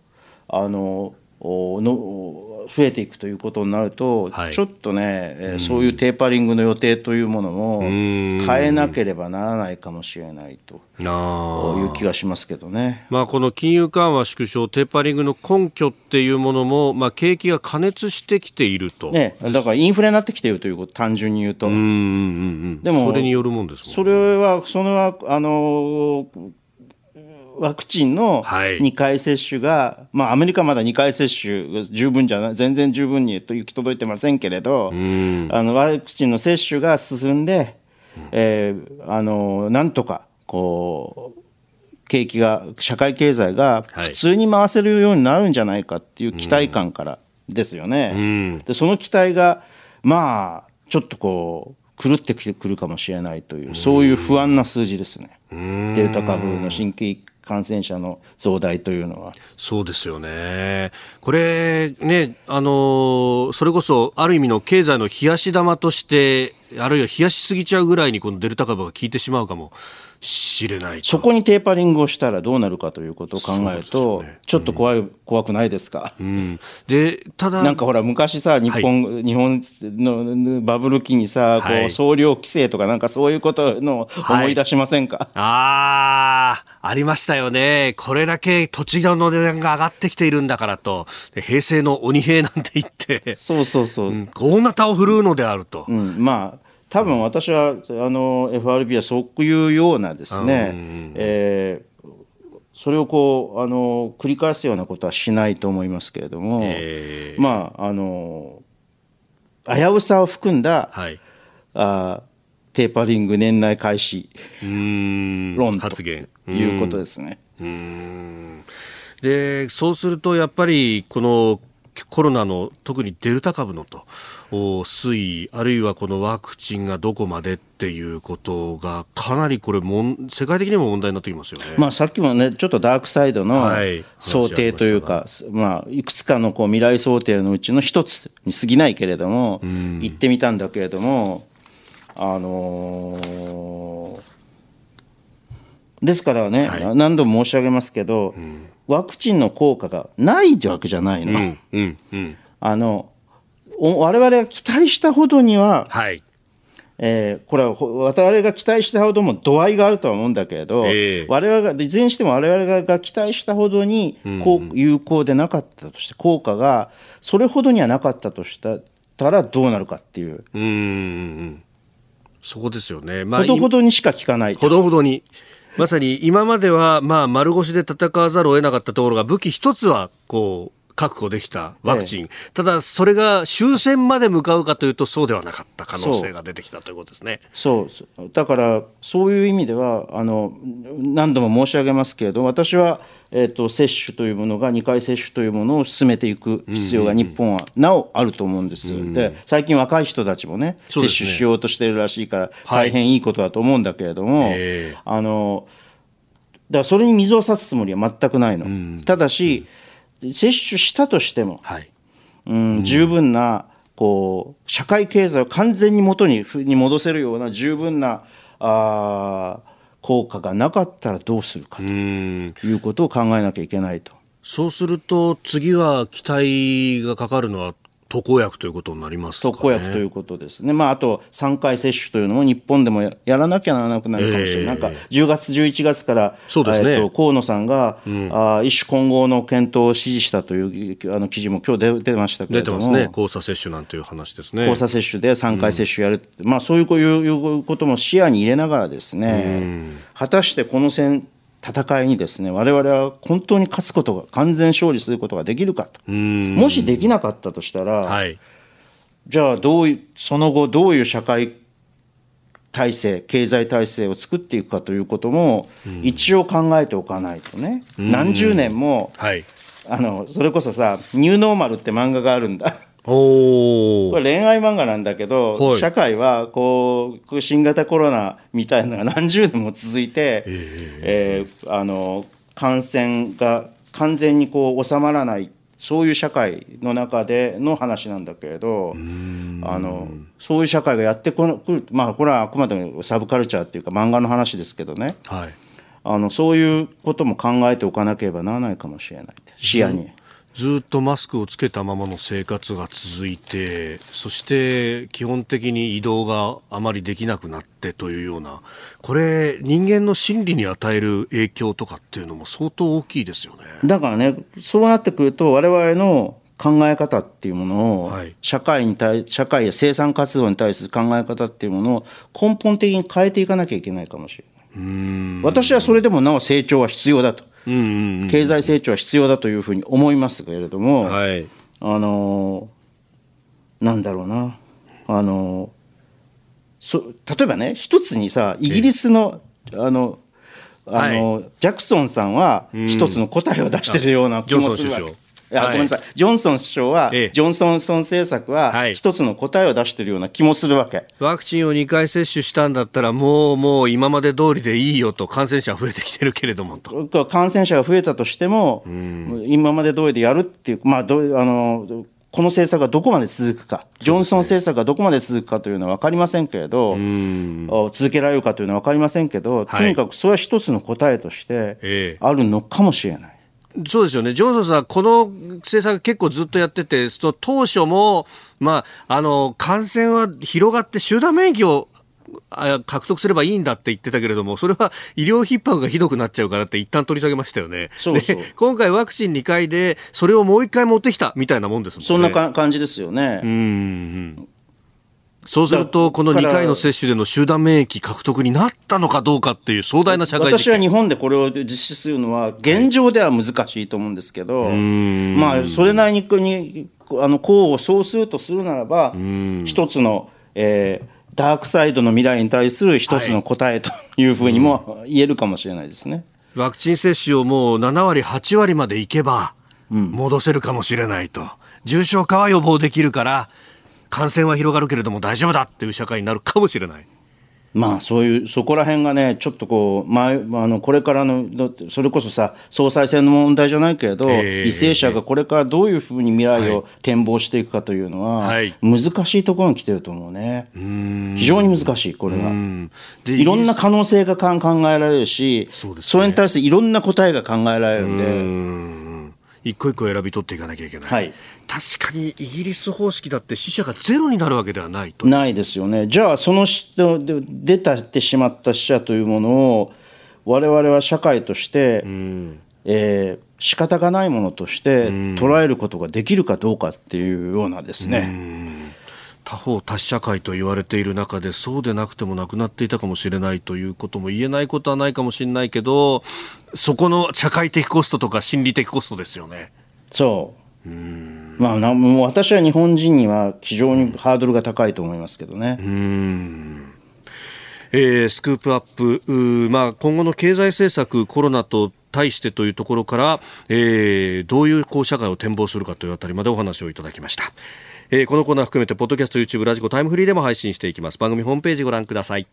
あのの増えていくということになると、はい、ちょっとね、うん、そういうテーパリングの予定というものも変えなければならないかもしれないと。いう気がしますけどね、まあ、この金融緩和縮小、テーパリングの根拠っていうものも、まあ、景気が過熱してきていると、ね、だからインフレになってきているということ、単純に言うと。うんうんうん、でもそれによるもんです、ね、それは、それはあのワクチンの2回接種が、はい、まあ、アメリカはまだ2回接種十分じゃない、全然十分に行き届いてませんけれど、あのワクチンの接種が進んで、えー、あのなんとかこう景気が、社会経済が普通に回せるようになるんじゃないかっていう期待感からですよね。でその期待がまあちょっとこう狂ってくるかもしれないというそういう不安な数字ですね。デルタ株の新規感染者の増大というのは。そうですよね。これね、あの、それこそある意味の経済の冷やし玉として、あるいは冷やしすぎちゃうぐらいにこのデルタ株が効いてしまうかもしれないそこにテーパリングをしたらどうなるかということを考えると、ね、ちょっと怖い、うん、怖くないですか、うん、でただなんかほら昔さ日本はい、日本のバブル期にさ、はい、こう総量規制とかなんかそういうことの思い出しませんか、はい、ああありましたよね。これだけ土地の値段が上がってきているんだからと。平成の鬼平なんて言って。そうそうそう、うん、大なたを振るうのであると、うん、まあ多分私はあの FRB はそういうようなですね、えー、それをこうあの繰り返すようなことはしないと思いますけれども、えー、まああの危うさを含んだ、はい、あテーパリング年内開始論ということですね。でそうするとやっぱりこのコロナの特にデルタ株のと推移あるいはこのワクチンがどこまでっていうことがかなりこれも世界的にも問題になってきますよね、まあ、さっきもねちょっとダークサイドの想定というか、はい、まあ、いくつかのこう未来想定のうちの一つに過ぎないけれども、うん、言ってみたんだけれどもあのー、ですからね、はい、何度も申し上げますけど、うんワクチンの効果がないわけじゃないの。うんうんうん、あの我々が期待したほどには、はいえー、これは我々が期待したほども度合いがあるとは思うんだけれど、えー、我々がいずれにしても我々が期待したほどにこう有効でなかったとして効果がそれほどにはなかったとしたらどうなるかっていう。うんそこですよね。まあ、ほどほどにしか効かない。ほどほどに。まさに今までは、まあ、丸腰で戦わざるを得なかったところが武器一つはこう確保できたワクチン、ええ、ただそれが終戦まで向かうかというとそうではなかった可能性が出てきたということですね。そうだからそういう意味ではあの何度も申し上げますけれど私はえーと、接種というものが2回接種というものを進めていく必要が日本はなおあると思うんです、うん、で最近若い人たちもね、ね、接種しようとしているらしいから大変いいことだと思うんだけれども、はい、あのだからそれに水を差すつもりは全くないの、うん、ただし接種したとしても、はい、うん、十分なこう社会経済を完全に元にに戻せるような十分なあ効果がなかったらどうするかということを考えなきゃいけないと。そうすると次は期待がかかるのは特効薬ということになりますか、ね、特効薬ということですね、まあ、あと3回接種というのも日本でもやらなきゃならなくなるかもしれない、えー、なんか10月、11月からそうです、ね、えー、と河野さんが、うん、あ一種混合の検討を指示したというあの記事も今日出ましたけれども、出てますね、交差接種なんていう話ですね。交差接種で3回接種やる、うん、まあ、そういうことも視野に入れながらですね、うん、果たしてこの戦戦いにですね我々は本当に勝つことが完全勝利することができるかと。もしできなかったとしたら、はい、じゃあどうその後どういう社会体制経済体制を作っていくかということも一応考えておかないとね。何十年も、はい、あのそれこそさ「ニューノーマル」って漫画があるんだ。これ恋愛漫画なんだけど、はい、社会はこう新型コロナみたいなのが何十年も続いて、えー、あの感染が完全にこう収まらないそういう社会の中での話なんだけれどあのそういう社会がやってくるまあこれはあくまでもサブカルチャーっていうか漫画の話ですけどね、はい、あのそういうことも考えておかなければならないかもしれない。視野に。ずっとマスクをつけたままの生活が続いてそして基本的に移動があまりできなくなってというようなこれ人間の心理に与える影響とかっていうのも相当大きいですよね。だからねそうなってくると我々の考え方っていうものを、はい、社会に対社会や生産活動に対する考え方っていうものを根本的に変えていかなきゃいけないかもしれない私はそれでもなお成長は必要だと。経済成長は必要だというふうに思いますけれども、はい、あのなんだろうな。あのそ例えばね一つにさイギリスのあのあの、はい、ジャクソンさんは一つの答えを出してるような気もするわけ。や、ごめんなさい、ジョンソン首相は、ええ、ジョンソンソン政策は、一つの答えを出しているような気もするわけ、ワクチンを2回接種したんだったら、もう、もう今まで通りでいいよと、感染者増えてきてるけれどもと。感染者が増えたとしても、うん、今まで通りでやるっていう、まあ、どあのこの政策がどこまで続くか、ジョンソン政策がどこまで続くかというのは分かりませんけれど、続けられるかというのは分かりませんけど、とにかくそれは一つの答えとしてあるのかもしれない。そうですよね、ジョンソンさん、この政策結構ずっとやってて、その当初も、まあ、あの感染は広がって集団免疫を獲得すればいいんだって言ってたけれども、それは医療逼迫がひどくなっちゃうからって一旦取り下げましたよね。そうそう今回ワクチン2回で、それをもう1回持ってきたみたいなもんですもんね。そんな感じですよね。うん。そうすると、この2回の接種での集団免疫獲得になったのかどうかっていう壮大な社会私は日本でこれを実施するのは、現状では難しいと思うんですけど、はい、まあ、それなりに国あの功を奏するとするならば、一つの、えー、ダークサイドの未来に対する一つの答えというふうにも言えるかもしれないですね。ワクチン接種をもう7割、8割までいけば、戻せるかもしれないと。重症化は予防できるから、感染は広がるけれども大丈夫だっていう社会になるかもしれない。まあそういうそこら辺がねちょっとこう前あのこれからのそれこそさ総裁選の問題じゃないけれど、えー、為政者がこれからどういうふうに未来を展望していくかというのは、はい、難しいところに来てると思うね。非常に難しいこれがいろんな可能性が考えられるしそ、ね,、れに対していろんな答えが考えられるんで。一個一個選び取っていかなきゃいけない、はい、確かにイギリス方式だって死者がゼロになるわけではないと。ないですよね。じゃあその出たってしまった死者というものを我々は社会として、うん、えー、仕方がないものとして捉えることができるかどうかっていうようなですね、うん。他方多死社会と言われている中でそうでなくてもなくなっていたかもしれないということも言えないことはないかもしれないけどそこの社会的コストとか心理的コストですよね。そう。うんまあ、なもう私は日本人には非常にハードルが高いと思いますけどね。うん。えー、スクープアップ、まあ、今後の経済政策、コロナと対してというところから、えー、どういうこう社会を展望するかというあたりまでお話をいただきました。えー、このコーナー含めてポッドキャスト YouTube ラジコタイムフリーでも配信していきます。番組ホームページご覧ください。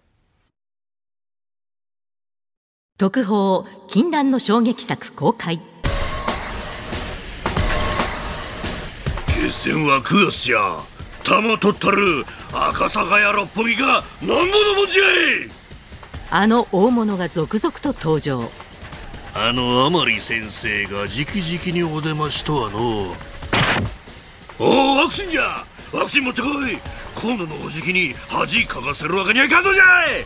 特報禁断の衝撃作公開決戦は9月じゃ玉取ったる赤坂や六本木が何ぼのもんじゃい。あの大物が続々と登場。あの甘利先生が直々にお出ましとはの。おおワクチンじゃ。ワクチン持ってこい。河野のおじきに恥かかせるわけにはいかんのじゃい。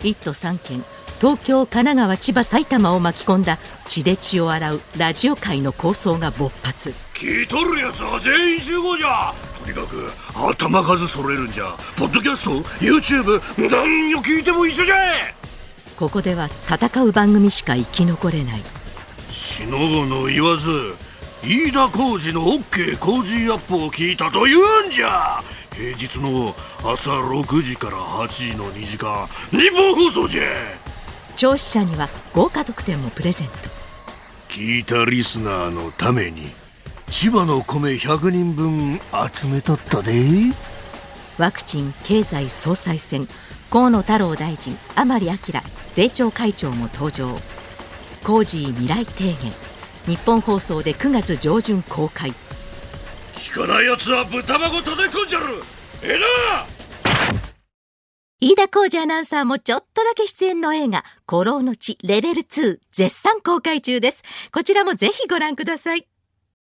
1都3県東京神奈川千葉埼玉を巻き込んだ血で血を洗うラジオ界の構想が勃発。聞いとるやつは全員集合じゃ。とにかく頭数揃えるんじゃ。ポッドキャスト YouTube 何を聞いても一緒じゃ。ここでは戦う番組しか生き残れない。しのぶの言わず飯田浩二の OK 工事アップを聞いたと言うんじゃ。平日の朝6時から8時の2時間日本放送じゃ聴取者には豪華特典もプレゼント。聞いたリスナーのために千葉の米100人分集めとったで。ワクチン経済総裁選河野太郎大臣甘利明税調会長も登場。コージー未来提言日本放送で9月上旬公開。聞かないやつは豚箱叩き込んじゃる。ええな飯田浩二アナウンサーもちょっとだけ出演の映画「古老の地レベル2」絶賛公開中です。こちらもぜひご覧ください。